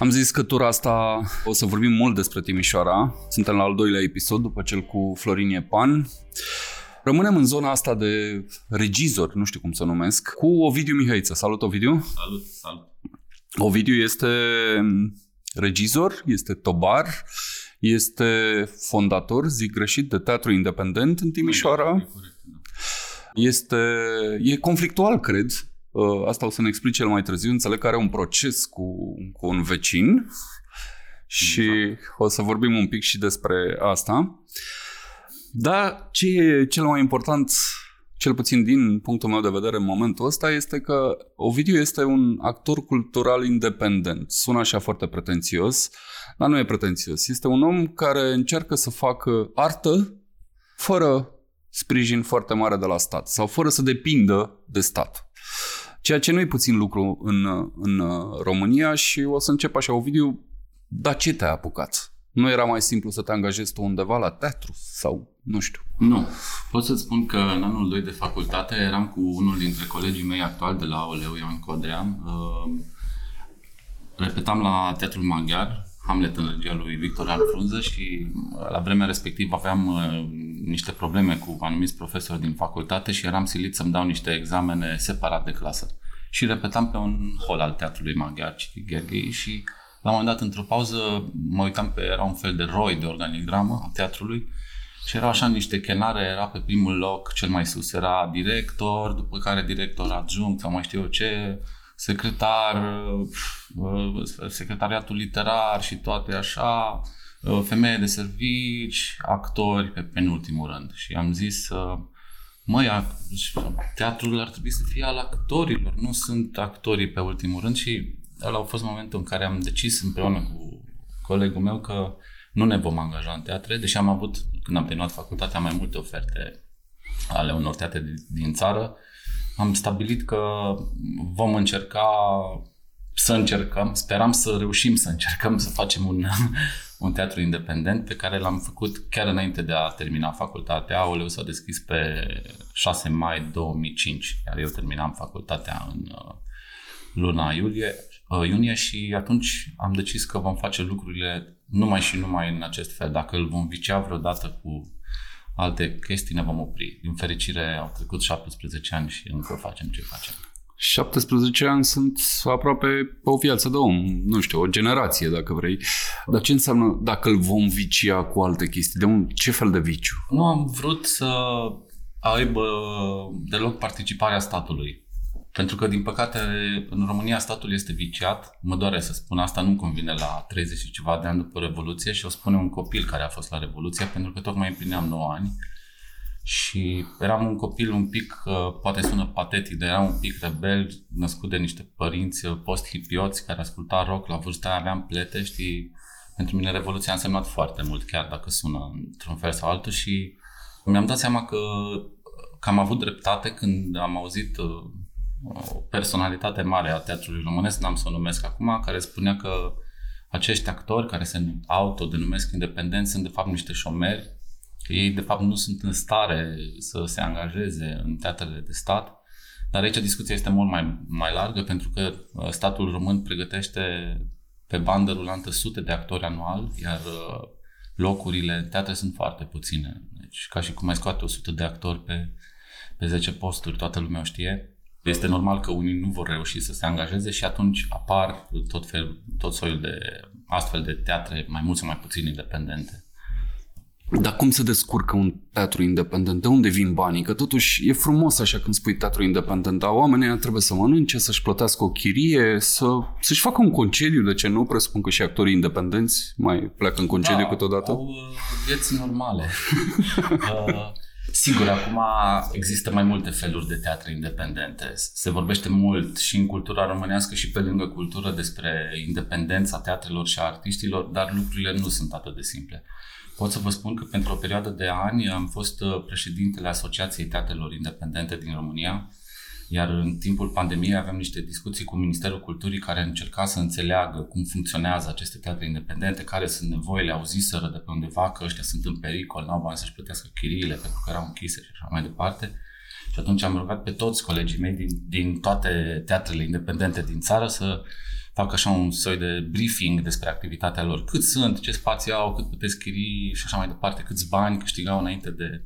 Am zis că tura asta o să vorbim mult despre Timișoara. Suntem la al doilea episod după cel cu Florin Epan. Rămânem în zona asta de regizor, nu știu cum să o numesc, cu Ovidiu Mihăiță. Salut, Ovidiu! Salut, salut! Ovidiu este regizor, este tobar, este fondator, zic greșit, de teatru independent în Timișoara. Este, e conflictual, cred, Uh, asta o să ne explice cel mai târziu. Înțeleg că are un proces cu, cu un vecin și exact. o să vorbim un pic și despre asta. Dar ce e cel mai important, cel puțin din punctul meu de vedere în momentul ăsta, este că Ovidiu este un actor cultural independent. Sună așa foarte pretențios, dar nu e pretențios. Este un om care încearcă să facă artă fără sprijin foarte mare de la stat sau fără să depindă de stat. Ceea ce nu e puțin lucru în, în uh, România și o să încep așa, Ovidiu, dar ce te-ai apucat? Nu era mai simplu să te angajezi tu undeva la teatru sau nu știu? Nu. Pot să-ți spun că în anul 2 de facultate eram cu unul dintre colegii mei actuali de la Oleu, Ioan Codrean. Uh, repetam la Teatrul Maghiar, Hamlet în regia lui Victor Al Frunză și la vremea respectivă aveam uh, niște probleme cu anumiți profesori din facultate și eram silit să-mi dau niște examene separat de clasă. Și repetam pe un hol al teatrului maghiar Citi Gherghei și la un moment dat, într-o pauză, mă uitam pe, era un fel de roi de organigramă a teatrului și erau așa niște chenare, era pe primul loc, cel mai sus era director, după care director adjunct sau mai știu eu ce, secretar, uh, secretariatul literar și toate așa, uh, femeie de servici, actori pe penultimul rând. Și am zis, uh, măi, teatrul ar trebui să fie al actorilor, nu sunt actorii pe ultimul rând și ăla a fost momentul în care am decis împreună cu colegul meu că nu ne vom angaja în teatre, deși am avut, când am terminat facultatea, mai multe oferte ale unor teatre din țară, am stabilit că vom încerca să încercăm, speram să reușim să încercăm să facem un, un teatru independent pe care l-am făcut chiar înainte de a termina facultatea. Aoleu s-a deschis pe 6 mai 2005, iar eu terminam facultatea în uh, luna iulie, uh, iunie și atunci am decis că vom face lucrurile numai și numai în acest fel. Dacă îl vom vicea vreodată cu alte chestii, ne vom opri. Din fericire au trecut 17 ani și încă facem ce facem. 17 ani sunt aproape o viață de om, nu știu, o generație dacă vrei. Dar ce înseamnă dacă îl vom vicia cu alte chestii? De un, ce fel de viciu? Nu am vrut să aibă deloc participarea statului. Pentru că, din păcate, în România statul este viciat. Mă doare să spun asta, nu convine la 30 și ceva de ani după Revoluție și o spune un copil care a fost la Revoluție, pentru că tocmai împlineam 9 ani și eram un copil un pic, uh, poate sună patetic, dar eram un pic rebel, născut de niște părinți uh, post-hipioți care asculta rock, la vârsta aia aveam plete, știi, pentru mine Revoluția a însemnat foarte mult, chiar dacă sună într-un fel sau altul și mi-am dat seama că, că am avut dreptate când am auzit uh, o personalitate mare a teatrului românesc, n-am să o numesc acum, care spunea că acești actori care se autodenumesc independenți sunt de fapt niște șomeri, că ei de fapt nu sunt în stare să se angajeze în teatrele de stat, dar aici discuția este mult mai, mai largă pentru că uh, statul român pregătește pe bandă rulantă sute de actori anual, iar uh, locurile în teatre sunt foarte puține. Deci ca și cum ai scoate 100 de actori pe, pe 10 posturi, toată lumea o știe este normal că unii nu vor reuși să se angajeze și atunci apar tot, fel, tot soiul de astfel de teatre, mai mult sau mai puțin independente. Dar cum se descurcă un teatru independent? De unde vin banii? Că totuși e frumos așa când spui teatru independent, dar oamenii trebuie să mănânce, să-și plătească o chirie, să, să-și facă un concediu, de ce nu? Presupun că și actorii independenți mai pleacă în concediu da, câteodată. au uh, vieți normale. uh, Sigur, acum există mai multe feluri de teatre independente. Se vorbește mult și în cultura românească și pe lângă cultură despre independența teatrelor și a artiștilor, dar lucrurile nu sunt atât de simple. Pot să vă spun că pentru o perioadă de ani am fost uh, președintele Asociației Teatrelor Independente din România iar în timpul pandemiei aveam niște discuții cu Ministerul Culturii care încerca să înțeleagă cum funcționează aceste teatre independente, care sunt nevoile, auziseră de pe undeva că ăștia sunt în pericol, n-au bani să-și plătească chiriile pentru că erau închise și așa mai departe. Și atunci am rugat pe toți colegii mei din, din toate teatrele independente din țară să fac așa un soi de briefing despre activitatea lor. Cât sunt, ce spații au, cât puteți chirii și așa mai departe, câți bani câștigau înainte de...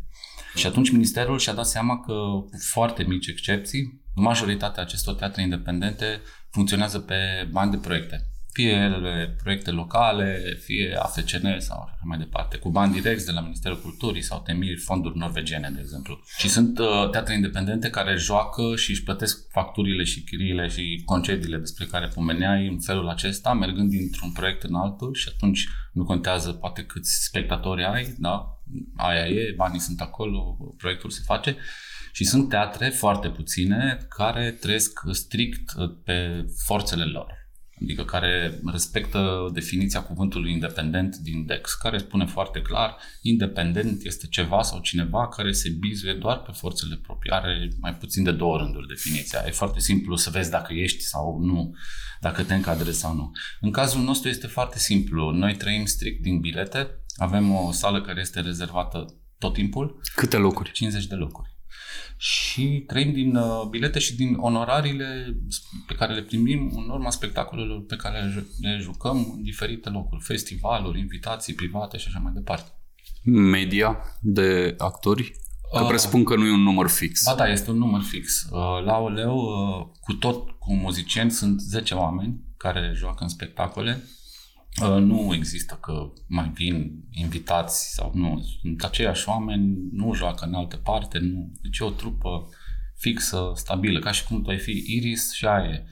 Și atunci ministerul și-a dat seama că, cu foarte mici excepții, majoritatea acestor teatre independente funcționează pe bani de proiecte fie ele proiecte locale, fie AFCN sau așa mai departe, cu bani direcți de la Ministerul Culturii sau temiri fonduri norvegiene, de exemplu. Și sunt uh, teatre independente care joacă și își plătesc facturile și chiriile și concediile despre care pomeneai în felul acesta, mergând dintr-un proiect în altul și atunci nu contează poate câți spectatori ai, da? Aia e, banii sunt acolo, proiectul se face. Și sunt teatre foarte puține care trăiesc strict pe forțele lor adică care respectă definiția cuvântului independent din DEX, care spune foarte clar, independent este ceva sau cineva care se bizuie doar pe forțele proprii. Are mai puțin de două rânduri definiția. E foarte simplu să vezi dacă ești sau nu, dacă te încadrezi sau nu. În cazul nostru este foarte simplu. Noi trăim strict din bilete, avem o sală care este rezervată tot timpul. Câte locuri? 50 de locuri și trăim din uh, bilete și din onorariile pe care le primim în urma spectacolelor pe care le jucăm în diferite locuri, festivaluri, invitații private și așa mai departe. Media de actori? Că uh, presupun că nu e un număr fix. Ba da, este un număr fix. Uh, la Oleu, cu tot cu muzicieni, sunt 10 oameni care joacă în spectacole Uh, nu există că mai vin invitați sau nu. Sunt aceiași oameni, nu joacă în altă parte, nu. Deci e o trupă fixă, stabilă, ca și cum tu ai fi Iris și aia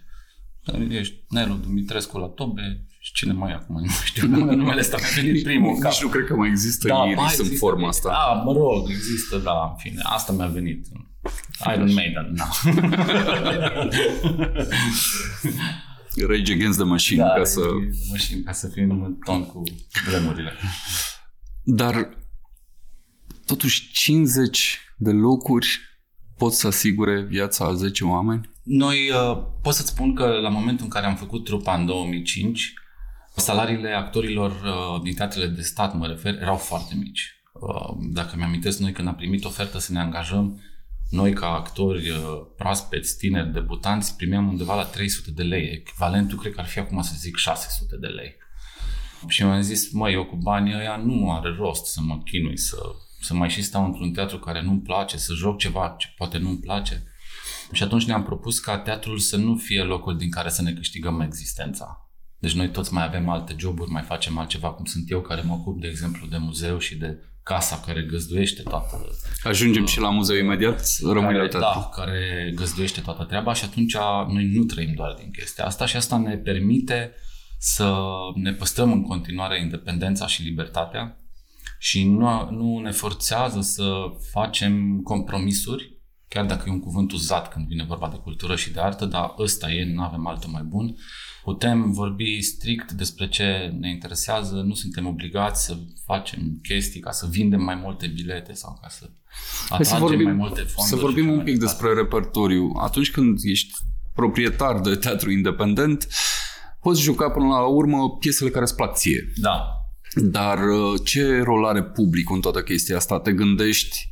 Ești Nelu Dumitrescu la tobe și cine mai acum, nu știu, numele ăsta mi-a venit primul Nici nu cred că mai există da, Iris mai există, în forma asta. Da, mă rog, există, da, în fine, asta mi-a venit. Iron Maiden, da. Rage Against the Machine, da, ca să... The Machine, ca să fim în ton cu vremurile. Dar totuși 50 de locuri pot să asigure viața a 10 oameni? Noi uh, pot să-ți spun că la momentul în care am făcut trupa în 2005, salariile actorilor uh, din teatrele de stat, mă refer, erau foarte mici. Uh, dacă mi-amintesc, noi când am primit ofertă să ne angajăm, noi, ca actori uh, proaspeți, tineri, debutanți, primeam undeva la 300 de lei. Echivalentul, cred că ar fi acum să zic 600 de lei. Și mi-am zis, măi, eu cu banii ăia nu are rost să mă chinui, să, să mai și stau într-un teatru care nu-mi place, să joc ceva ce poate nu-mi place. Și atunci ne-am propus ca teatrul să nu fie locul din care să ne câștigăm existența. Deci noi toți mai avem alte joburi, mai facem altceva, cum sunt eu care mă ocup, de exemplu, de muzeu și de casa care găzduiește toată... Ajungem uh, și la muzeu imediat, rămâne care, Da, care găzduiește toată treaba și atunci noi nu trăim doar din chestia asta și asta ne permite să ne păstrăm în continuare independența și libertatea și nu, nu ne forțează să facem compromisuri, chiar dacă e un cuvânt uzat când vine vorba de cultură și de artă, dar ăsta e, nu avem altul mai bun Putem vorbi strict despre ce ne interesează, nu suntem obligați să facem chestii ca să vindem mai multe bilete sau ca să atragem să vorbim, mai multe fonduri. Să vorbim un pic despre repertoriu. Atunci când ești proprietar de teatru independent, poți juca până la urmă piesele care îți plac ție. Da. Dar uh, ce rol are publicul în toată chestia asta? Te gândești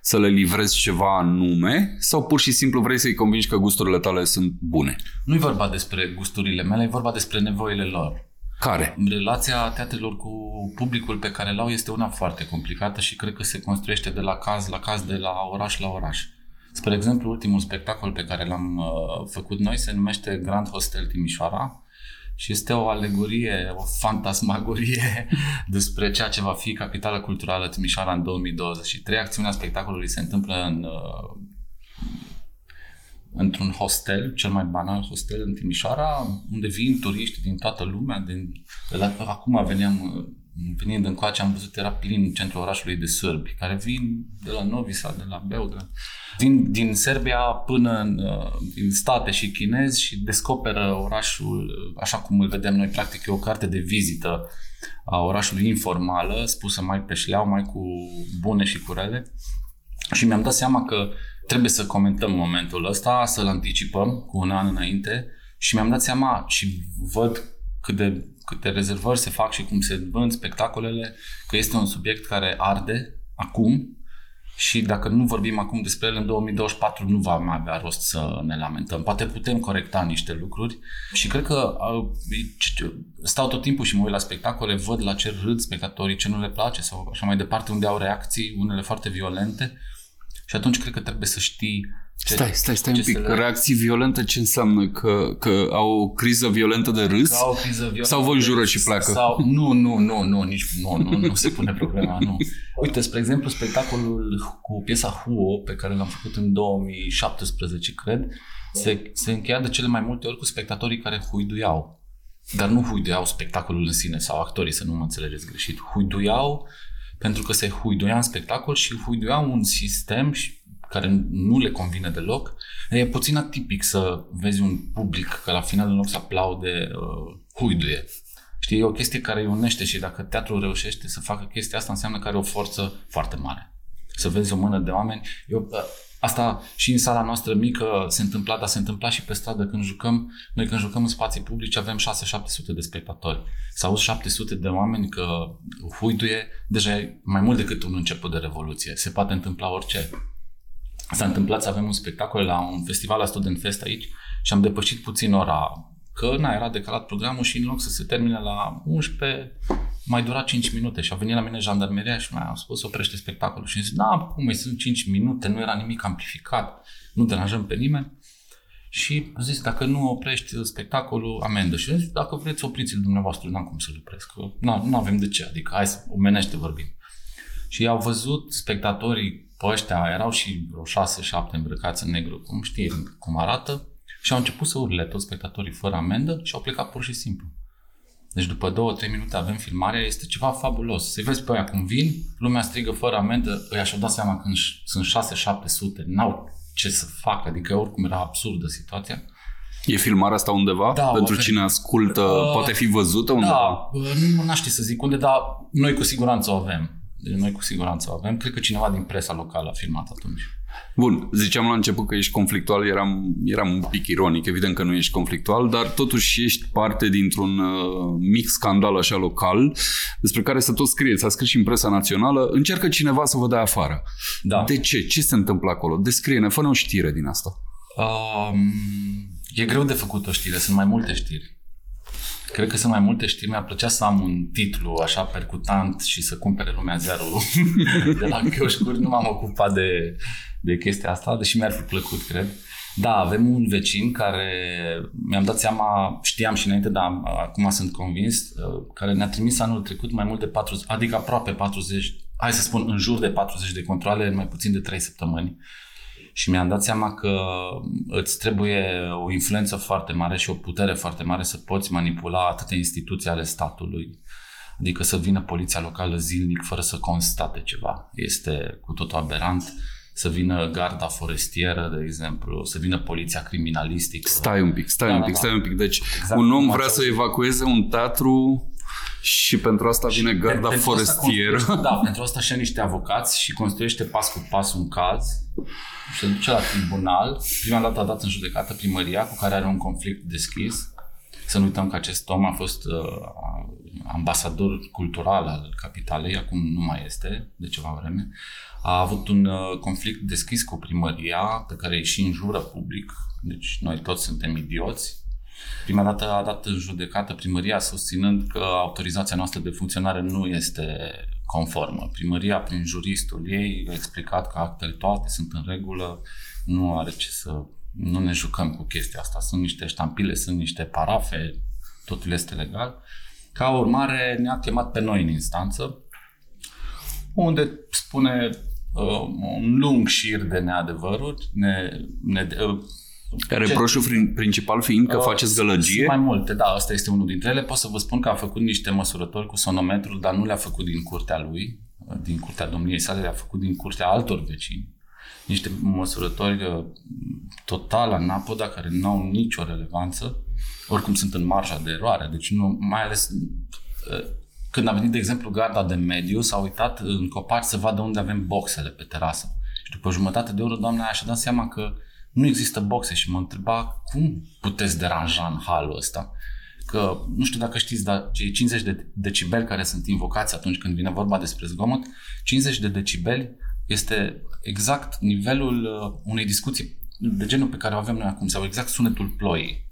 să le livrezi ceva anume sau pur și simplu vrei să-i convingi că gusturile tale sunt bune? Nu e vorba despre gusturile mele, e vorba despre nevoile lor. Care? Relația teatrelor cu publicul pe care l-au este una foarte complicată și cred că se construiește de la caz la caz, de la oraș la oraș. Spre exemplu, ultimul spectacol pe care l-am uh, făcut noi se numește Grand Hostel Timișoara și este o alegorie, o fantasmagorie despre ceea ce va fi capitala culturală Timișoara în 2023. Acțiunea spectacolului se întâmplă în, uh, într-un hostel, cel mai banal hostel în Timișoara, unde vin turiști din toată lumea. Din, de la, acum veneam uh, venind încoace, am văzut, era plin centrul orașului de sârbi, care vin de la Novi Sad, de la Beograd. Vin din Serbia până în, uh, din state și chinezi și descoperă orașul uh, așa cum îl vedem noi, practic e o carte de vizită a orașului informală, spusă mai pe șleau, mai cu bune și cu rele. Și mi-am dat seama că trebuie să comentăm momentul ăsta, să-l anticipăm cu un an înainte și mi-am dat seama și văd cât de câte rezervări se fac și cum se vând spectacolele, că este un subiect care arde acum și dacă nu vorbim acum despre el, în 2024 nu va mai avea rost să ne lamentăm. Poate putem corecta niște lucruri și cred că stau tot timpul și mă uit la spectacole, văd la ce râd spectatorii, ce nu le place sau așa mai departe, unde au reacții, unele foarte violente și atunci cred că trebuie să știi ce, stai, stai, stai un pic. Le... Reacții violente ce înseamnă? Că, că au o criză violentă de râs? Că au o criză violentă Sau vă înjură și pleacă? Sau, nu, nu, nu, nu, nici nu, nu, nu se pune problema, nu. Uite, spre exemplu, spectacolul cu piesa Huo, pe care l-am făcut în 2017, cred, se, se încheia de cele mai multe ori cu spectatorii care huiduiau. Dar nu huiduiau spectacolul în sine sau actorii, să nu mă înțelegeți greșit. Huiduiau pentru că se huiduia în spectacol și huiduiau un sistem care nu le convine deloc. E puțin atipic să vezi un public că la final în loc să aplaude, uh, huiduie. Știi, e o chestie care îi unește și dacă teatrul reușește să facă chestia asta, înseamnă că are o forță foarte mare. Să vezi o mână de oameni. Eu, uh, asta și în sala noastră mică se întâmpla, dar se întâmpla și pe stradă când jucăm. Noi când jucăm în spații publice avem 6-700 de spectatori. Să auzi 700 de oameni că huiduie, deja e mai mult decât un început de revoluție. Se poate întâmpla orice. S-a întâmplat să avem un spectacol la un festival la Student Fest aici și am depășit puțin ora că n-a era decalat programul și în loc să se termine la 11, mai dura 5 minute și a venit la mine jandarmeria și mi-a spus oprește spectacolul și am zis, da, cum mai sunt 5 minute, nu era nimic amplificat, nu deranjăm pe nimeni. Și a zis, dacă nu oprești spectacolul, amendă. Și zis, dacă vreți, opriți-l dumneavoastră, n-am cum să-l opresc. Nu avem de ce, adică hai să omenește vorbim. Și au văzut spectatorii pe ăștia, erau și vreo șase, șapte îmbrăcați în negru, cum știi cum arată, și au început să urle toți spectatorii fără amendă și au plecat pur și simplu. Deci după două, trei minute avem filmarea, este ceva fabulos. Să vezi pe aia cum vin, lumea strigă fără amendă, îi și-au dat seama că sunt 6-700, n-au ce să facă, adică oricum era absurdă situația. E filmarea asta undeva? Da, Pentru okay. cine ascultă, uh, poate fi văzută undeva? Da, nu, nu știu să zic unde, dar noi cu siguranță o avem. Deci noi cu siguranță avem. Cred că cineva din presa locală a filmat atunci. Bun, ziceam la început că ești conflictual, eram, eram un pic ironic, evident că nu ești conflictual, dar totuși ești parte dintr-un uh, mic scandal așa local despre care să tot scrie, s-a scris și în presa națională, încearcă cineva să vă dea afară. Da. De ce? Ce se întâmplă acolo? Descrie-ne, fă o știre din asta. Um, e greu de făcut o știre, sunt mai multe știri. Cred că sunt mai multe știri. Mi-ar plăcea să am un titlu așa percutant și să cumpere lumea ziarul de la chioșcuri. Nu m-am ocupat de, de chestia asta, deși mi-ar fi plăcut, cred. Da, avem un vecin care mi-am dat seama, știam și înainte, dar acum sunt convins, uh, care ne-a trimis anul trecut mai mult de 40, adică aproape 40, hai să spun în jur de 40 de controle în mai puțin de 3 săptămâni și mi-am dat seama că îți trebuie o influență foarte mare și o putere foarte mare să poți manipula atâtea instituții ale statului. Adică să vină poliția locală zilnic fără să constate ceva. Este cu totul aberant să vină garda forestieră, de exemplu, să vină poliția criminalistică. Stai un pic, stai da, un pic, da, stai un pic. Deci exact un om vrea să evacueze un teatru și pentru asta vine garda pentru forestieră. Asta da, pentru asta și niște avocați și construiește pas cu pas un caz se duce la tribunal. Prima dată a dat în judecată primăria cu care are un conflict deschis. Să nu uităm că acest om a fost uh, ambasador cultural al capitalei, acum nu mai este, de ceva vreme. A avut un uh, conflict deschis cu primăria, pe care îi și înjură public, deci noi toți suntem idioți. Prima dată a dat în judecată primăria susținând că autorizația noastră de funcționare nu este conformă. Primăria, prin juristul ei, a explicat că actele toate sunt în regulă, nu are ce să... Nu ne jucăm cu chestia asta. Sunt niște ștampile, sunt niște parafe, totul este legal. Ca urmare, ne-a chemat pe noi în instanță, unde spune uh, un lung șir de neadevăruri, ne, ne, uh, Reproșul ce? principal fiind că uh, faceți gălăgie? Sunt mai multe, da, asta este unul dintre ele. Pot să vă spun că a făcut niște măsurători cu sonometrul, dar nu le-a făcut din curtea lui, din curtea domniei sale, le-a făcut din curtea altor vecini. Niște măsurători uh, total anapoda, care nu au nicio relevanță, oricum sunt în marja de eroare, deci nu, mai ales uh, când a venit, de exemplu, garda de mediu, s-a uitat în copaci să vadă unde avem boxele pe terasă. Și după jumătate de oră, doamna aia și-a dat seama că nu există boxe și mă întreba cum puteți deranja în halul ăsta. Că nu știu dacă știți, dar cei 50 de decibeli care sunt invocați atunci când vine vorba despre zgomot, 50 de decibeli este exact nivelul uh, unei discuții de genul pe care o avem noi acum, sau exact sunetul ploii.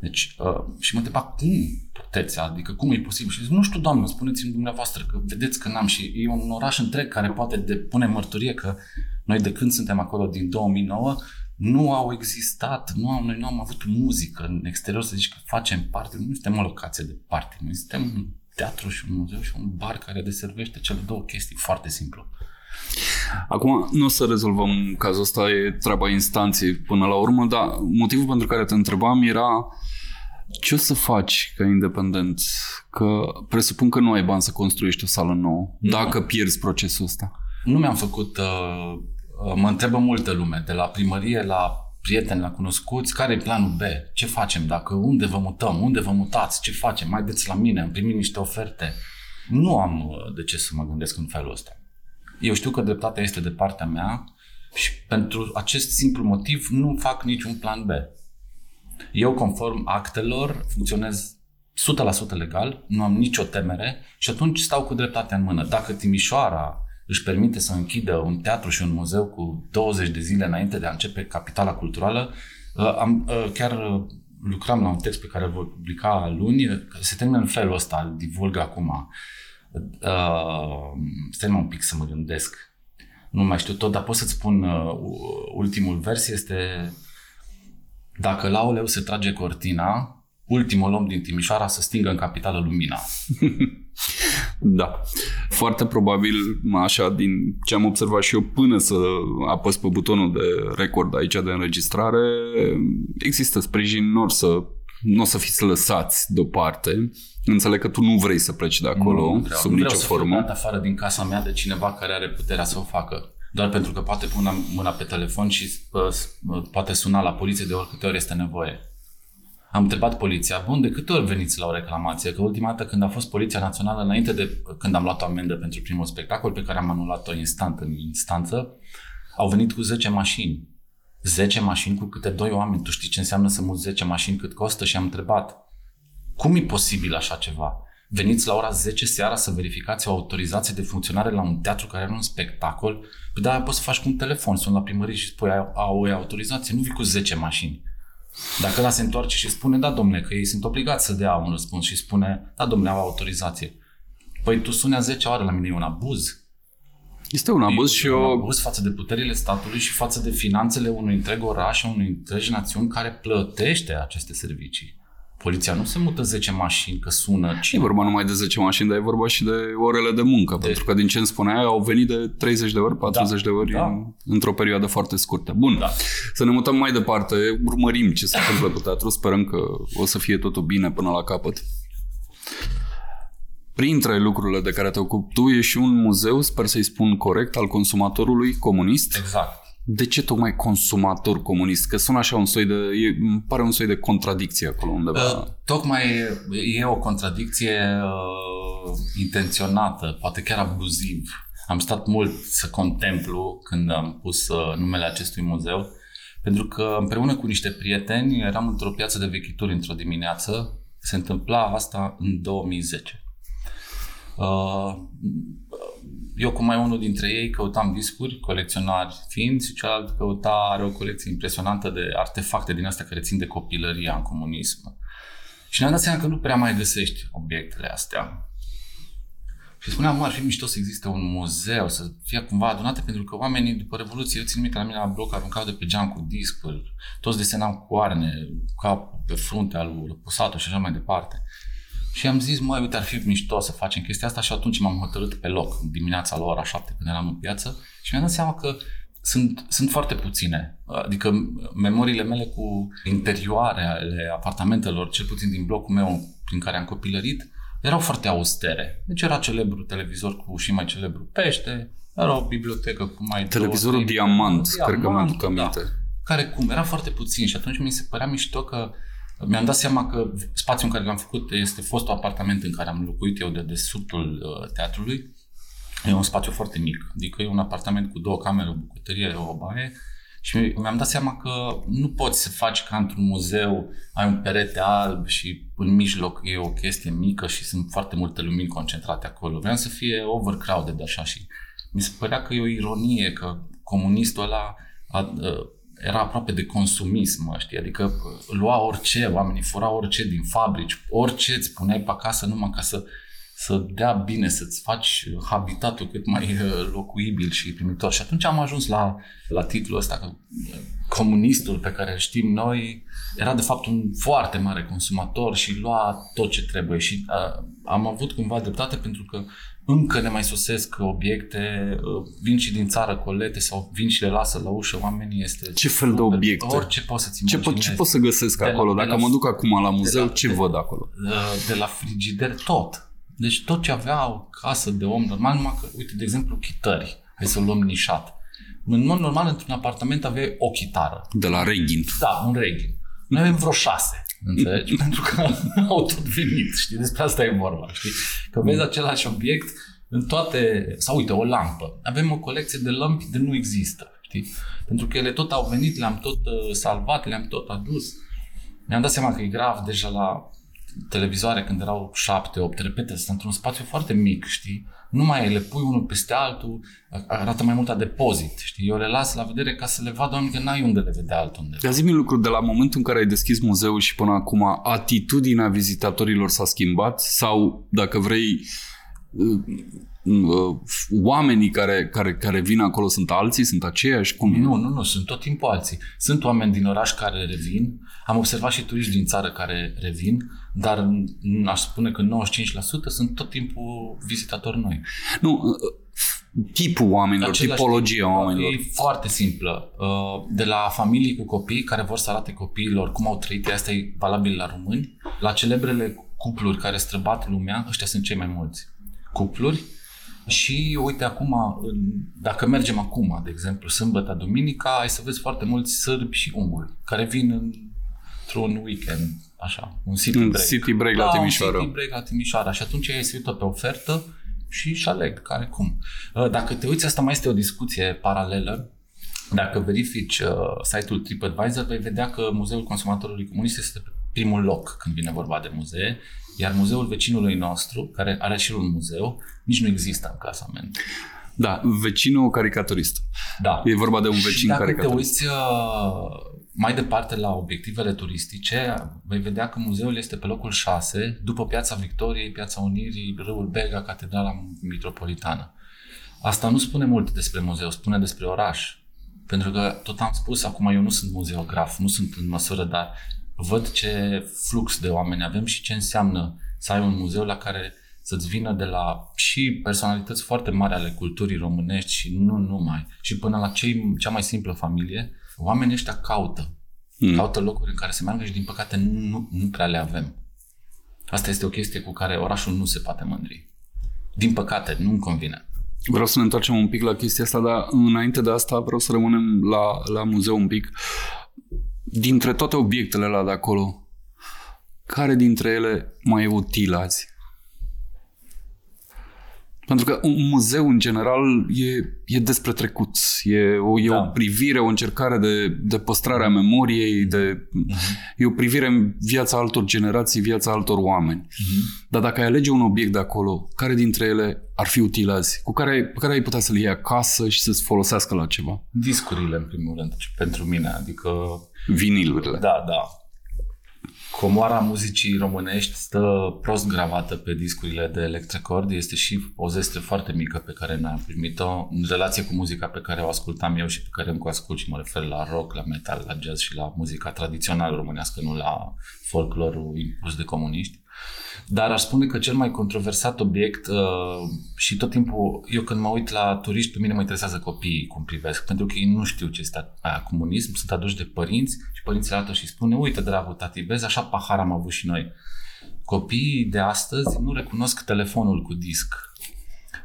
Deci, uh, și mă întreba cum puteți, adică cum e posibil? Și zic, nu știu, doamnă, spuneți-mi dumneavoastră că vedeți că n-am și e un oraș întreg care poate depune mărturie că noi de când suntem acolo din 2009 nu au existat, nu am, noi nu am avut muzică în exterior să zici că facem parte, nu suntem o locație de parte, noi suntem un teatru și un muzeu și un bar care deservește cele două chestii, foarte simplu. Acum, nu o să rezolvăm cazul ăsta, e treaba instanței până la urmă, dar motivul pentru care te întrebam era ce o să faci ca independent? Că presupun că nu ai bani să construiești o sală nouă, nu. dacă pierzi procesul ăsta. Nu mi-am făcut, uh, uh, mă întrebă multă lume, de la primărie la prieteni, la cunoscuți, care e planul B? Ce facem? Dacă unde vă mutăm? Unde vă mutați? Ce facem? Mai deți la mine, am primit niște oferte. Nu am uh, de ce să mă gândesc în felul ăsta. Eu știu că dreptatea este de partea mea și pentru acest simplu motiv nu fac niciun plan B. Eu, conform actelor, funcționez 100% legal, nu am nicio temere și atunci stau cu dreptatea în mână. Dacă Timișoara își permite să închidă un teatru și un muzeu cu 20 de zile înainte de a începe capitala culturală, uh, am, uh, chiar uh, lucram la un text pe care îl voi publica luni, se termină în felul ăsta, îl divulg acum. Stai un pic să mă gândesc. Nu mai știu tot, dar pot să-ți spun ultimul vers este dacă la Oleu se trage cortina, ultimul om din Timișoara să stingă în capitală lumina. da. Foarte probabil, așa, din ce am observat și eu până să apăs pe butonul de record aici de înregistrare, există sprijin, nu să nu o să fiți lăsați deoparte. Înțeleg că tu nu vrei să pleci de acolo nu, vreau, sub nu nicio vreau formă. să fiu afară din casa mea de cineva care are puterea să o facă. Doar pentru că poate pune mâna pe telefon și uh, poate suna la poliție de oricâte ori este nevoie. Am întrebat poliția, bun, de câte ori veniți la o reclamație? Că ultima dată când a fost Poliția Națională, înainte de când am luat o amendă pentru primul spectacol, pe care am anulat-o instant în instanță, au venit cu 10 mașini. 10 mașini cu câte doi oameni. Tu știi ce înseamnă să muți 10 mașini cât costă? Și am întrebat, cum e posibil așa ceva? Veniți la ora 10 seara să verificați o autorizație de funcționare la un teatru care are un spectacol? Păi da, poți să faci cu un telefon, sun la primărie și spui, au o autorizație, nu vii cu 10 mașini. Dacă ăla se întoarce și spune, da, domnule, că ei sunt obligați să dea un răspuns și spune, da, domnule, au autorizație. Păi tu suni a 10 ore la mine, e un abuz. Este un abuz e și un o... abuz față de puterile statului și față de finanțele unui întreg oraș, unui întregi națiuni care plătește aceste servicii. Poliția nu se mută 10 mașini, că sună cine. E vorba numai de 10 mașini, dar e vorba și de orele de muncă, de... pentru că din ce îmi spunea, au venit de 30 de ori, 40 da, de ori da. în, într-o perioadă foarte scurtă. Bun, da. să ne mutăm mai departe, urmărim ce se întâmplă cu teatru, sperăm că o să fie totul bine până la capăt. Printre lucrurile de care te ocupi tu e și un muzeu, sper să-i spun corect, al consumatorului comunist. Exact de ce tocmai consumator comunist? Că sună așa un soi de, e, îmi pare un soi de contradicție acolo undeva. Uh, tocmai e o contradicție uh, intenționată, poate chiar abuziv. Am stat mult să contemplu când am pus uh, numele acestui muzeu, pentru că împreună cu niște prieteni eram într-o piață de vechituri într-o dimineață. Se întâmpla asta în 2010. Uh, eu cu mai unul dintre ei căutam discuri, colecționari fiind, și celălalt căuta, are o colecție impresionantă de artefacte din astea care țin de copilăria în comunism. Și ne-am dat seama că nu prea mai găsești obiectele astea. Și spuneam, mă, ar fi mișto să existe un muzeu, să fie cumva adunate, pentru că oamenii după Revoluție, eu țin minte la mine la bloc, aruncau de pe geam cu discuri, toți desenau cu arne, cap pe frunte al lui Răpusatul și așa mai departe. Și am zis, mai uite, ar fi mișto să facem chestia asta și atunci m-am hotărât pe loc, dimineața la ora 7 când eram în piață și mi-am dat seama că sunt, sunt foarte puține. Adică memoriile mele cu interioare ale apartamentelor, cel puțin din blocul meu prin care am copilărit, erau foarte austere. Deci era celebru televizor cu și mai celebru pește, era o bibliotecă cu mai Televizorul două, diamant, diamant, cred că mi-aduc aminte. Da, care cum, era foarte puțin și atunci mi se părea mișto că mi-am dat seama că spațiul în care l-am făcut este fostul apartament în care am locuit eu de desubtul uh, teatrului. E un spațiu foarte mic, adică e un apartament cu două camere, o bucătărie, o baie și mi-am dat seama că nu poți să faci ca într-un muzeu, ai un perete alb și în mijloc e o chestie mică și sunt foarte multe lumini concentrate acolo. Vreau să fie overcrowded așa și mi se părea că e o ironie că comunistul ăla a, a, era aproape de consumism, știi? Adică lua orice, oamenii fura orice din fabrici, orice îți puneai pe acasă numai ca să să dea bine, să-ți faci habitatul cât mai uh, locuibil și primitor. Și atunci am ajuns la, la titlul ăsta, că uh, comunistul pe care îl știm noi era de fapt un foarte mare consumator și lua tot ce trebuie. Și uh, am avut cumva dreptate pentru că încă ne mai sosesc obiecte, uh, vin și din țară colete sau vin și le lasă la ușă oamenii. Este ce fel de obiecte? Orice poți să-ți ce, po- ce pot să găsesc de acolo? La, Dacă la, mă duc acum la muzeu, la, ce de, văd acolo? De la frigider, tot deci tot ce avea o casă de om normal, numai că, uite, de exemplu, chitări. Hai să luăm nișat. În mod normal, într-un apartament aveai o chitară. De la Regin. Da, un Regin. Noi avem vreo șase. Înțelegi? Pentru că au tot venit, știi? Despre asta e vorba, știi? Că vezi același obiect în toate... Sau uite, o lampă. Avem o colecție de lămpi de nu există, știi? Pentru că ele tot au venit, le-am tot uh, salvat, le-am tot adus. Mi-am dat seama că e grav deja la televizoare când erau șapte, opt, repete, sunt într-un spațiu foarte mic, știi? Nu mai le pui unul peste altul, arată mai mult a depozit, știi? Eu le las la vedere ca să le vadă oamenii că n-ai unde le vedea altundeva. Dar zi-mi lucru, de la momentul în care ai deschis muzeul și până acum, atitudinea vizitatorilor s-a schimbat sau, dacă vrei, Uh, oamenii care, care, care vin acolo sunt alții, sunt aceiași? Cum nu, nu, nu, sunt tot timpul alții. Sunt oameni din oraș care revin, am observat și turiști din țară care revin, dar aș spune că 95% sunt tot timpul vizitatori noi. Nu, uh, tipul oamenilor, Același tipologia tip, oamenilor. E foarte simplă. Uh, de la familii cu copii care vor să arate copiilor cum au trăit, asta e valabil la români, la celebrele cupluri care străbat lumea, ăștia sunt cei mai mulți cupluri și uite acum, dacă mergem acum, de exemplu, sâmbătă, duminica, ai să vezi foarte mulți sârbi și unguri care vin într-un weekend, așa, un city break. Un city break la da, Timișoara. un city break la Timișoara și atunci ai să uită pe ofertă și își aleg care cum. Uh, dacă te uiți, asta mai este o discuție paralelă. Dacă verifici uh, site-ul TripAdvisor, vei vedea că Muzeul Consumatorului Comunist este primul loc când vine vorba de muzee iar muzeul vecinului nostru, care are și un muzeu, nici nu există în clasament. Da, vecinul caricaturist. Da. E vorba de un vecin și dacă caricaturist. te uiți uh, mai departe la obiectivele turistice, vei vedea că muzeul este pe locul 6, după Piața Victoriei, Piața Unirii, Râul Bega, Catedrala Metropolitană. Asta nu spune mult despre muzeu, spune despre oraș. Pentru că tot am spus, acum eu nu sunt muzeograf, nu sunt în măsură, dar văd ce flux de oameni avem și ce înseamnă să ai un muzeu la care să-ți vină de la și personalități foarte mari ale culturii românești și nu numai, și până la cei, cea mai simplă familie, oamenii ăștia caută. Mm. Caută locuri în care să meargă și din păcate nu, nu prea le avem. Asta este o chestie cu care orașul nu se poate mândri. Din păcate, nu-mi convine. Vreau să ne întoarcem un pic la chestia asta, dar înainte de asta vreau să rămânem la, la muzeu un pic dintre toate obiectele la de acolo, care dintre ele mai e util azi? Pentru că un muzeu, în general, e, e despre trecut. E, o, e da. o privire, o încercare de, de păstrare a memoriei, de, uh-huh. e o privire în viața altor generații, viața altor oameni. Uh-huh. Dar dacă ai alege un obiect de acolo, care dintre ele ar fi util azi? Cu care, pe care ai putea să le iei acasă și să-ți folosească la ceva? Discurile, în primul rând, pentru mine. Adică Vinilurile. Da, da. Comoara muzicii românești stă prost gravată pe discurile de electrocord. Este și o zestre foarte mică pe care noi am primit-o în relație cu muzica pe care o ascultam eu și pe care încă o ascult și mă refer la rock, la metal, la jazz și la muzica tradițională românească, nu la folclorul impus de comuniști. Dar aș spune că cel mai controversat obiect uh, și tot timpul, eu când mă uit la turiști, pe mine mă interesează copiii cum privesc, pentru că ei nu știu ce este aia, comunism, sunt aduși de părinți și părinții arată și spune, uite, dragul tati, vezi, așa pahar am avut și noi. Copiii de astăzi nu recunosc telefonul cu disc.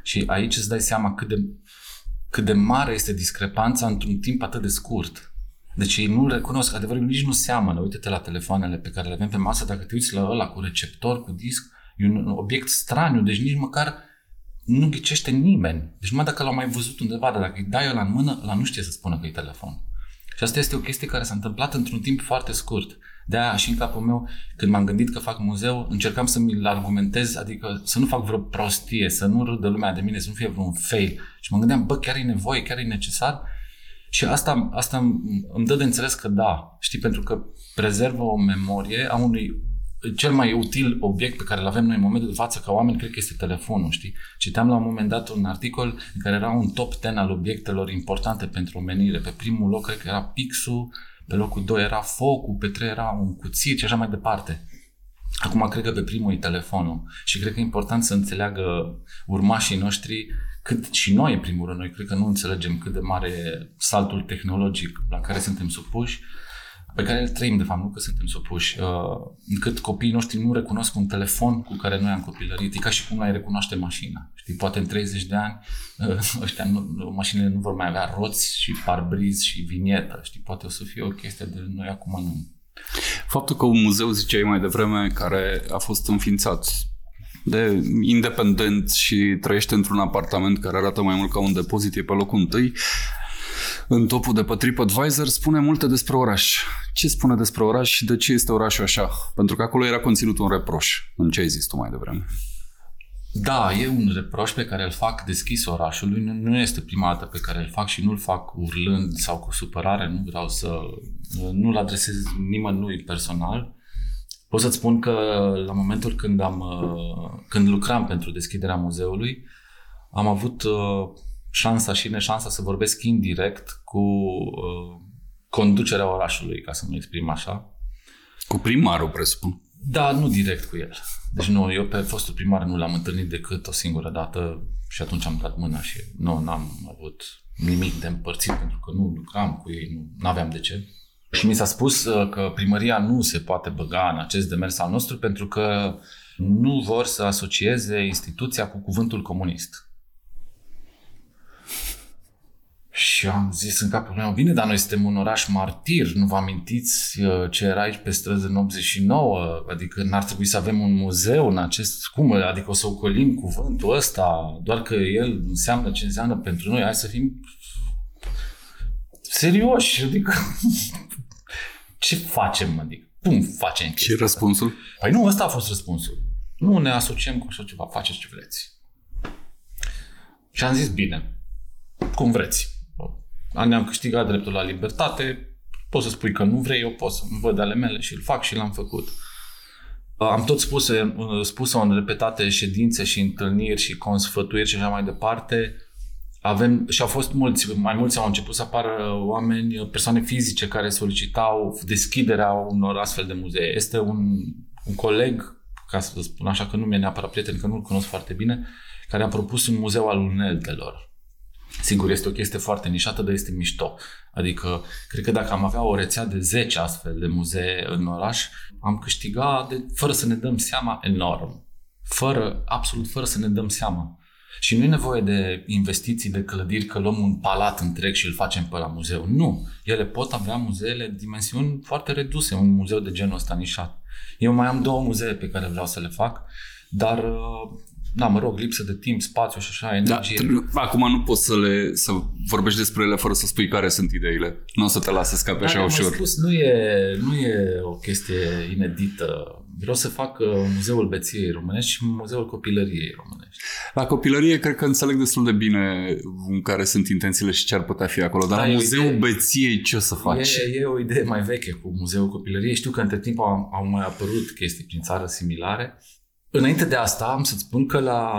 Și aici îți dai seama cât de, cât de mare este discrepanța într-un timp atât de scurt. Deci ei nu recunosc, adevărul nici nu seamănă. Uite-te la telefoanele pe care le avem pe masă, dacă te uiți la ăla cu receptor, cu disc, e un obiect straniu, deci nici măcar nu ghicește nimeni. Deci numai dacă l-au mai văzut undeva, dar dacă îi dai ăla în mână, ăla nu știe să spună că e telefon. Și asta este o chestie care s-a întâmplat într-un timp foarte scurt. De-aia și în capul meu, când m-am gândit că fac muzeu, încercam să mi-l argumentez, adică să nu fac vreo prostie, să nu râdă lumea de mine, să nu fie vreun fail. Și mă gândeam, bă, chiar e nevoie, chiar e necesar? Și asta, asta îmi dă de înțeles că da, știi, pentru că prezervă o memorie a unui cel mai util obiect pe care îl avem noi în momentul de față ca oameni, cred că este telefonul, știi? Citeam la un moment dat un articol în care era un top 10 al obiectelor importante pentru omenire. Pe primul loc, cred că era pixul, pe locul 2 era focul, pe 3 era un cuțit și așa mai departe. Acum cred că pe primul e telefonul și cred că e important să înțeleagă urmașii noștri cât și noi, în primul rând, noi cred că nu înțelegem cât de mare saltul tehnologic la care suntem supuși pe care îl trăim, de fapt, nu că suntem supuși, uh, încât copiii noștri nu recunosc un telefon cu care noi am copilărit. E ca și cum noi recunoaște mașina. Știi, poate în 30 de ani uh, ăștia nu, mașinile nu vor mai avea roți și parbriz și vinietă. Știi, poate o să fie o chestie de noi acum nu. Faptul că un muzeu, ziceai mai devreme, care a fost înființat de independent și trăiește într-un apartament care arată mai mult ca un depozit, e pe locul întâi, în topul de pe TripAdvisor spune multe despre oraș. Ce spune despre oraș și de ce este orașul așa? Pentru că acolo era conținut un reproș în ce ai zis tu mai devreme. Da, e un reproș pe care îl fac deschis orașului. Nu, nu este prima dată pe care îl fac și nu-l fac urlând sau cu supărare. Nu vreau să... Nu-l adresez nimănui personal. Pot să-ți spun că la momentul când, am, când lucram pentru deschiderea muzeului, am avut șansa și neșansa să vorbesc indirect cu uh, conducerea orașului, ca să mă exprim așa. Cu primarul, presupun. Da, nu direct cu el. Deci nu, eu pe fostul primar nu l-am întâlnit decât o singură dată și atunci am dat mâna și nu, n-am avut nimic de împărțit pentru că nu lucram cu ei, nu aveam de ce. Și mi s-a spus uh, că primăria nu se poate băga în acest demers al nostru pentru că nu vor să asocieze instituția cu cuvântul comunist. Și am zis în capul meu, bine, dar noi suntem un oraș martir, nu vă amintiți uh, ce era aici pe străzi în 89? Adică n-ar trebui să avem un muzeu în acest... Cum? Adică o să ocolim cuvântul ăsta, doar că el înseamnă ce înseamnă pentru noi. Hai să fim serioși, adică ce facem, adică cum facem Ce răspunsul? Păi nu, ăsta a fost răspunsul. Nu ne asociem cu așa ceva, faceți ce vreți. Și am zis, bine, cum vreți ne-am câștigat dreptul la libertate, poți să spui că nu vrei, eu pot să văd ale mele și îl fac și l-am făcut. Am tot spus, spus în repetate ședințe și întâlniri și consfătuiri și așa mai departe. Avem, și au fost mulți, mai mulți au început să apară oameni, persoane fizice care solicitau deschiderea unor astfel de muzee. Este un, un coleg, ca să spun așa că nu mi-e neapărat prieten, că nu-l cunosc foarte bine, care a propus un muzeu al uneltelor Sigur, este o chestie foarte nișată, dar este mișto. Adică, cred că dacă am avea o rețea de 10 astfel de muzee în oraș, am câștigat, de, fără să ne dăm seama, enorm. Fără, absolut fără să ne dăm seama. Și nu e nevoie de investiții de clădiri, că luăm un palat întreg și îl facem pe la muzeu. Nu. Ele pot avea muzeele dimensiuni foarte reduse, un muzeu de genul ăsta nișat. Eu mai am două muzee pe care vreau să le fac, dar uh, da, mă rog, lipsă de timp, spațiu și așa, energie. Da, acum nu poți să le să vorbești despre ele fără să spui care sunt ideile. Nu o să te lasă să scape așa ușor. spus, nu e, nu e o chestie inedită. Vreau să fac uh, Muzeul Beției Românești și Muzeul Copilăriei Românești. La copilărie cred că înțeleg destul de bine în care sunt intențiile și ce ar putea fi acolo, dar da, la Muzeul idee, Beției ce o să faci? E, e o idee mai veche cu Muzeul Copilăriei. Știu că între timp au, au mai apărut chestii prin țară similare Înainte de asta, am să-ți spun că la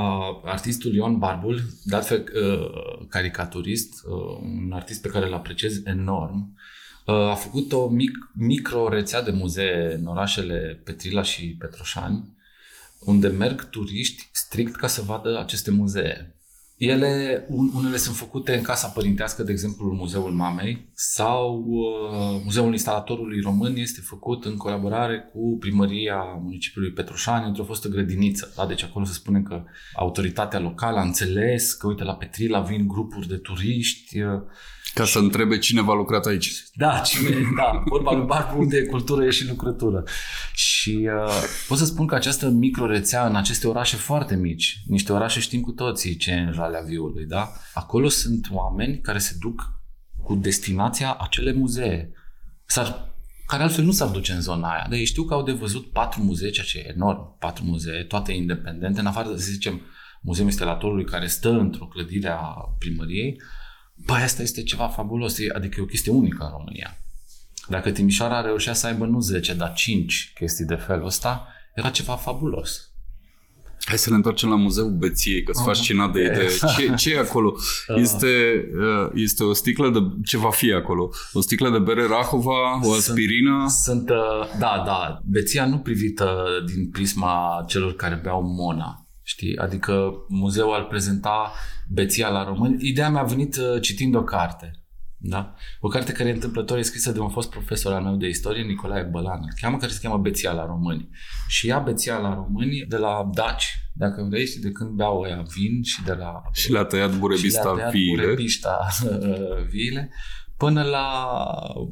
artistul Ion Barbul, de altfel uh, caricaturist, uh, un artist pe care îl apreciez enorm, uh, a făcut o mic, micro rețea de muzee în orașele Petrila și Petroșani, unde merg turiști strict ca să vadă aceste muzee. Ele, unele sunt făcute în casa părintească, de exemplu, Muzeul Mamei, sau uh, Muzeul Instalatorului Român este făcut în colaborare cu primăria municipiului Petroșani într-o fostă grădiniță. Da? Deci acolo se spune că autoritatea locală a înțeles că, uite, la Petrila vin grupuri de turiști, uh, ca să întrebe cine v-a lucrat aici. Da, cine, da, vorba lui Barbu unde e cultură e și lucrătură. Și uh, pot să spun că această microrețea în aceste orașe foarte mici, niște orașe știm cu toții ce e în Jalea Viului, da? Acolo sunt oameni care se duc cu destinația acele muzee. S-ar care altfel nu s-ar duce în zona aia. Dar știu că au de văzut patru muzee, ceea ce e enorm, patru muzee, toate independente, în afară, să zicem, Muzeul Instalatorului care stă într-o clădire a primăriei, bă, asta este ceva fabulos, adică e o chestie unică în România. Dacă Timișoara reușea să aibă nu 10, dar 5 chestii de felul ăsta, era ceva fabulos. Hai să ne întoarcem la Muzeul Beției, că sunt fascinat de idee. Ce, ce e acolo? Este, uh, este o sticlă de... Ce va fi acolo? O sticlă de bere Rahova, o aspirină? Sunt, sunt uh, da, da. Beția nu privită din prisma celor care beau Mona. Știi? Adică muzeul ar prezenta beția la români. Ideea mi-a venit uh, citind o carte. Da? O carte care e întâmplător e scrisă de un fost profesor al meu de istorie, Nicolae Bălană, cheamă, care se cheamă Beția la români. Și ia Beția la români de la Daci, dacă vrei, și de când beau ăia vin și de la... Și le-a tăiat burebista și le-a tăiat viile. burebista viile, până la,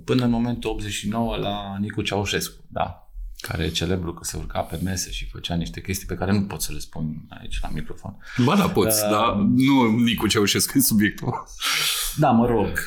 până în momentul 89 la Nicu Ceaușescu, da care e celebru că se urca pe mese și făcea niște chestii pe care nu pot să le spun aici la microfon. Ba da, poți, uh, dar nu Nicu Ceaușescu e subiectul. Da, mă rog,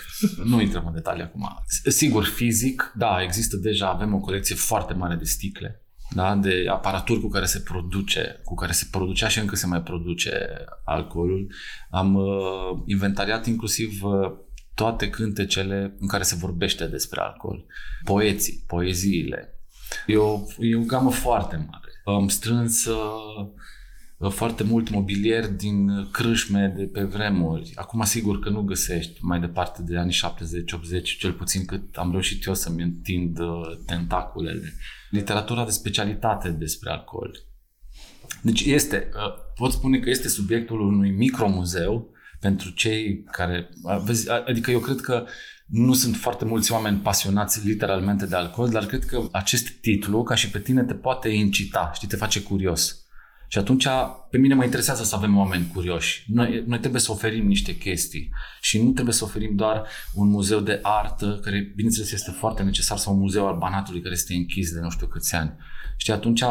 nu intrăm în detalii acum. Sigur, fizic, da, există deja, avem o colecție foarte mare de sticle, da, de aparaturi cu care se produce, cu care se producea și încă se mai produce alcoolul. Am uh, inventariat inclusiv uh, toate cântecele în care se vorbește despre alcool. Poeții, poeziile, E o, e o gamă foarte mare. Am strâns uh, foarte mult mobilier din crâșme de pe vremuri. Acum sigur că nu găsești mai departe de anii 70-80, cel puțin cât am reușit eu să-mi întind uh, tentaculele. Literatura de specialitate despre alcool. Deci este, uh, pot spune că este subiectul unui micromuzeu pentru cei care, vezi, adică eu cred că nu sunt foarte mulți oameni pasionați literalmente de alcool, dar cred că acest titlu, ca și pe tine, te poate incita, știi, te face curios. Și atunci, pe mine mă interesează să avem oameni curioși. Noi, noi trebuie să oferim niște chestii și nu trebuie să oferim doar un muzeu de artă, care, bineînțeles, este foarte necesar, sau un muzeu al Banatului, care este închis de nu știu câți ani. Și atunci,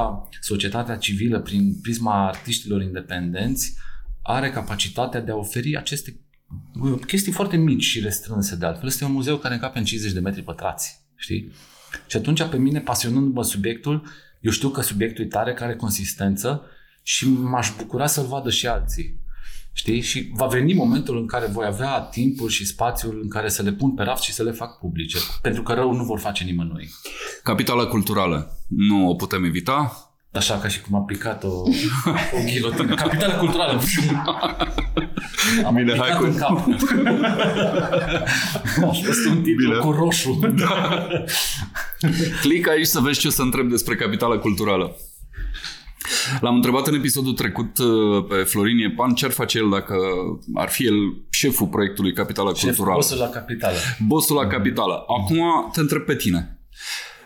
societatea civilă, prin prisma artiștilor independenți, are capacitatea de a oferi aceste chestii foarte mici și restrânse de altfel. Este un muzeu care încape în 50 de metri pătrați, știi? Și atunci pe mine, pasionându-mă subiectul, eu știu că subiectul e tare, care consistență și m-aș bucura să-l vadă și alții. Știi? Și va veni momentul în care voi avea timpul și spațiul în care să le pun pe raft și să le fac publice. Pentru că rău nu vor face nimănui. Capitala culturală. Nu o putem evita. Așa ca și cum a aplicat o, o ghilotină. Capitală culturală. Am Bine, hai cu... în cap. a fost un titlu Bine. cu roșu. Da. Clic aici să vezi ce o să întreb despre capitala culturală. L-am întrebat în episodul trecut uh, pe Florin Epan ce ar face el dacă ar fi el șeful proiectului Capitala Șef, Culturală. Bossul la Capitală. Bossul la Capitală. Acum te întreb pe tine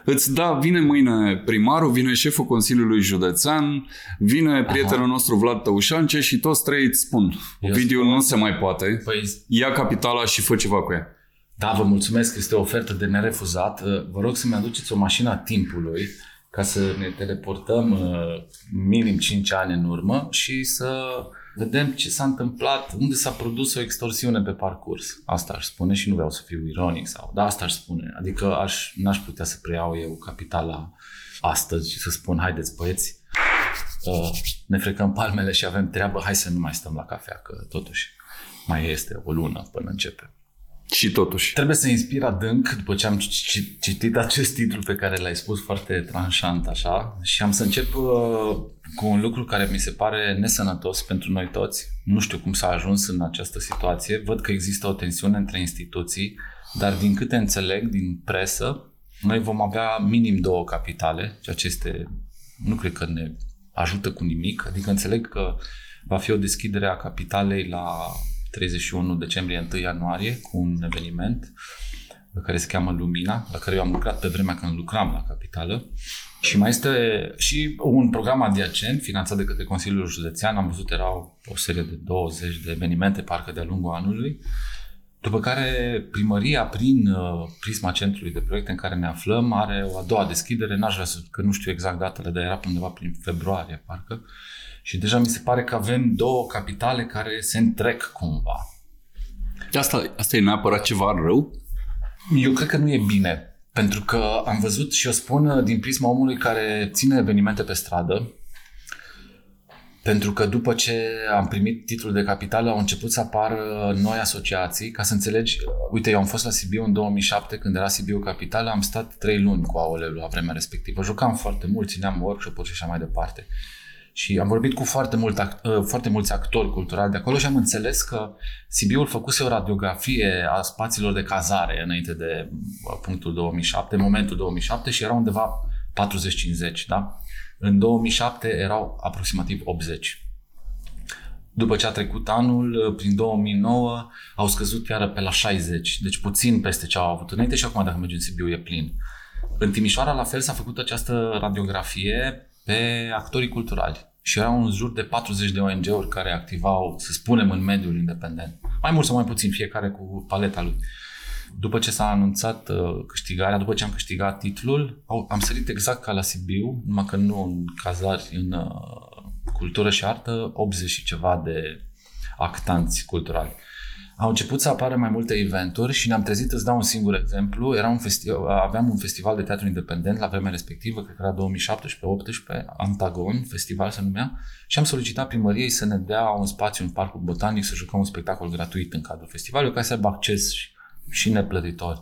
îți da, vine mâine primarul, vine șeful Consiliului Județean, vine prietenul Aha. nostru Vlad Tăușance și toți trei îți spun, video nu se mai poate, păi... ia capitala și fă ceva cu ea. Da, vă mulțumesc, este o ofertă de nerefuzat. Uh, vă rog să-mi aduceți o mașină a timpului ca să ne teleportăm uh, minim 5 ani în urmă și să vedem ce s-a întâmplat, unde s-a produs o extorsiune pe parcurs. Asta aș spune și nu vreau să fiu ironic sau, da, asta aș spune. Adică aș, n-aș putea să preiau eu capitala astăzi și să spun, haideți băieți, uh, ne frecăm palmele și avem treabă, hai să nu mai stăm la cafea, că totuși mai este o lună până începe. Și totuși. Trebuie să inspir adânc după ce am citit acest titlu pe care l-ai spus foarte tranșant așa și am să încep uh, cu un lucru care mi se pare nesănătos pentru noi toți. Nu știu cum s-a ajuns în această situație. Văd că există o tensiune între instituții, dar din câte înțeleg din presă, noi vom avea minim două capitale, ceea ce este, nu cred că ne ajută cu nimic. Adică înțeleg că va fi o deschidere a capitalei la 31 decembrie, 1 ianuarie, cu un eveniment care se cheamă Lumina, la care eu am lucrat pe vremea când lucram la capitală. Și mai este și un program adiacent, finanțat de către Consiliul Județean. Am văzut, erau o serie de 20 de evenimente, parcă de-a lungul anului. După care primăria, prin uh, prisma centrului de proiecte în care ne aflăm, are o a doua deschidere, n-aș vrea să, că nu știu exact datele, dar era undeva prin februarie, parcă, și deja mi se pare că avem două capitale care se întrec cumva. Asta, asta e neapărat ceva rău? Eu cred că nu e bine. Pentru că am văzut și o spun din prisma omului care ține evenimente pe stradă, pentru că după ce am primit titlul de capitală au început să apară noi asociații, ca să înțelegi, uite, eu am fost la Sibiu în 2007 când era Sibiu capitală, am stat trei luni cu AOL la vremea respectivă, jucam foarte mult, țineam workshop-uri și așa mai departe. Și am vorbit cu foarte, mult, ă, foarte mulți actori culturali de acolo și am înțeles că Sibiul făcuse o radiografie a spațiilor de cazare înainte de punctul 2007, momentul 2007 și era undeva 40-50, da? În 2007 erau aproximativ 80. După ce a trecut anul, prin 2009, au scăzut chiar pe la 60, deci puțin peste ce au avut înainte și acum dacă mergem în Sibiu e plin. În Timișoara, la fel, s-a făcut această radiografie pe actorii culturali și erau în jur de 40 de ONG-uri care activau, să spunem, în mediul independent. Mai mult sau mai puțin, fiecare cu paleta lui. După ce s-a anunțat uh, câștigarea, după ce am câștigat titlul, am sărit exact ca la Sibiu, numai că nu în cazari, în uh, cultură și artă, 80 și ceva de actanți culturali. Au început să apară mai multe eventuri și ne-am trezit, îți dau un singur exemplu, era un festival, aveam un festival de teatru independent la vremea respectivă, cred că era 2017-18, Antagon, festival se numea, și am solicitat primăriei să ne dea un spațiu în Parcul Botanic să jucăm un spectacol gratuit în cadrul festivalului, ca să aibă acces și, și neplătitori.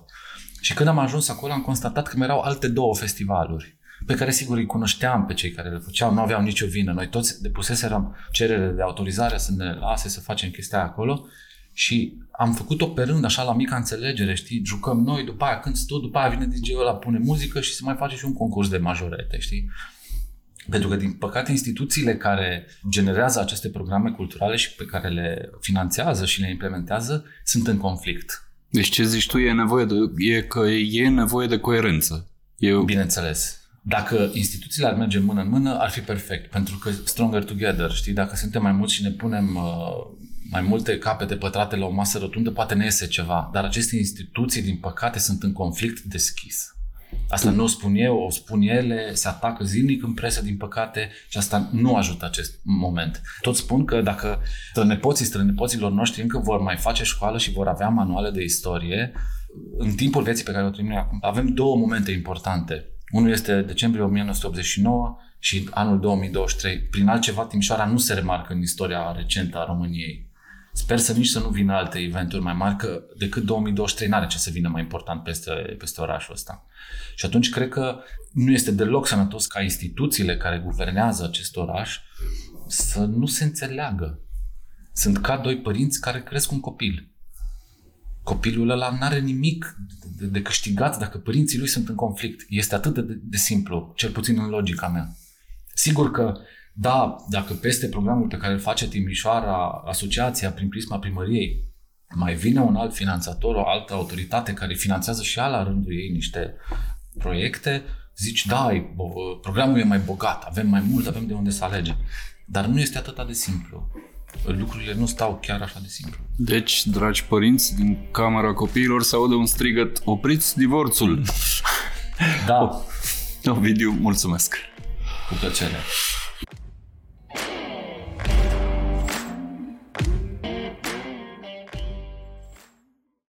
Și când am ajuns acolo am constatat că mai erau alte două festivaluri pe care sigur îi cunoșteam pe cei care le făceau, nu aveau nicio vină. Noi toți depuseserăm cerere de autorizare să ne lase să facem chestia acolo și am făcut-o pe rând, așa, la mica înțelegere, știi? Jucăm noi, după aia când tu, după aia vine DJ-ul ăla, pune muzică și se mai face și un concurs de majorete, știi? Pentru că, din păcate, instituțiile care generează aceste programe culturale și pe care le finanțează și le implementează sunt în conflict. Deci ce zici tu e nevoie de, e că e nevoie de coerență. E... Bineînțeles. Dacă instituțiile ar merge mână în mână, ar fi perfect, pentru că stronger together, știi? Dacă suntem mai mulți și ne punem uh, mai multe capete pătrate la o masă rotundă, poate ne iese ceva. Dar aceste instituții, din păcate, sunt în conflict deschis. Asta nu o spun eu, o spun ele, se atacă zilnic în presă, din păcate, și asta nu ajută acest moment. Tot spun că dacă strănepoții strănepoților noștri încă vor mai face școală și vor avea manuale de istorie, în timpul vieții pe care o trăim acum, avem două momente importante. Unul este decembrie 1989 și anul 2023. Prin altceva, Timișoara nu se remarcă în istoria recentă a României. Sper să nici să nu vină alte eventuri mai mari, că decât 2023 n-are ce să vină mai important peste, peste orașul ăsta. Și atunci cred că nu este deloc sănătos ca instituțiile care guvernează acest oraș să nu se înțeleagă. Sunt ca doi părinți care cresc un copil. Copilul ăla nu are nimic de, de câștigat dacă părinții lui sunt în conflict. Este atât de, de simplu, cel puțin în logica mea. Sigur că da, dacă peste programul pe care îl face Timișoara, asociația prin prisma primăriei, mai vine un alt finanțator, o altă autoritate care finanțează și ea la rândul ei niște proiecte, zici, da, programul e mai bogat, avem mai mult, avem de unde să alegem. Dar nu este atât de simplu. Lucrurile nu stau chiar așa de simplu. Deci, dragi părinți, din camera copiilor se aude un strigăt, opriți divorțul! Da. Ovidiu, mulțumesc! Cu plăcere!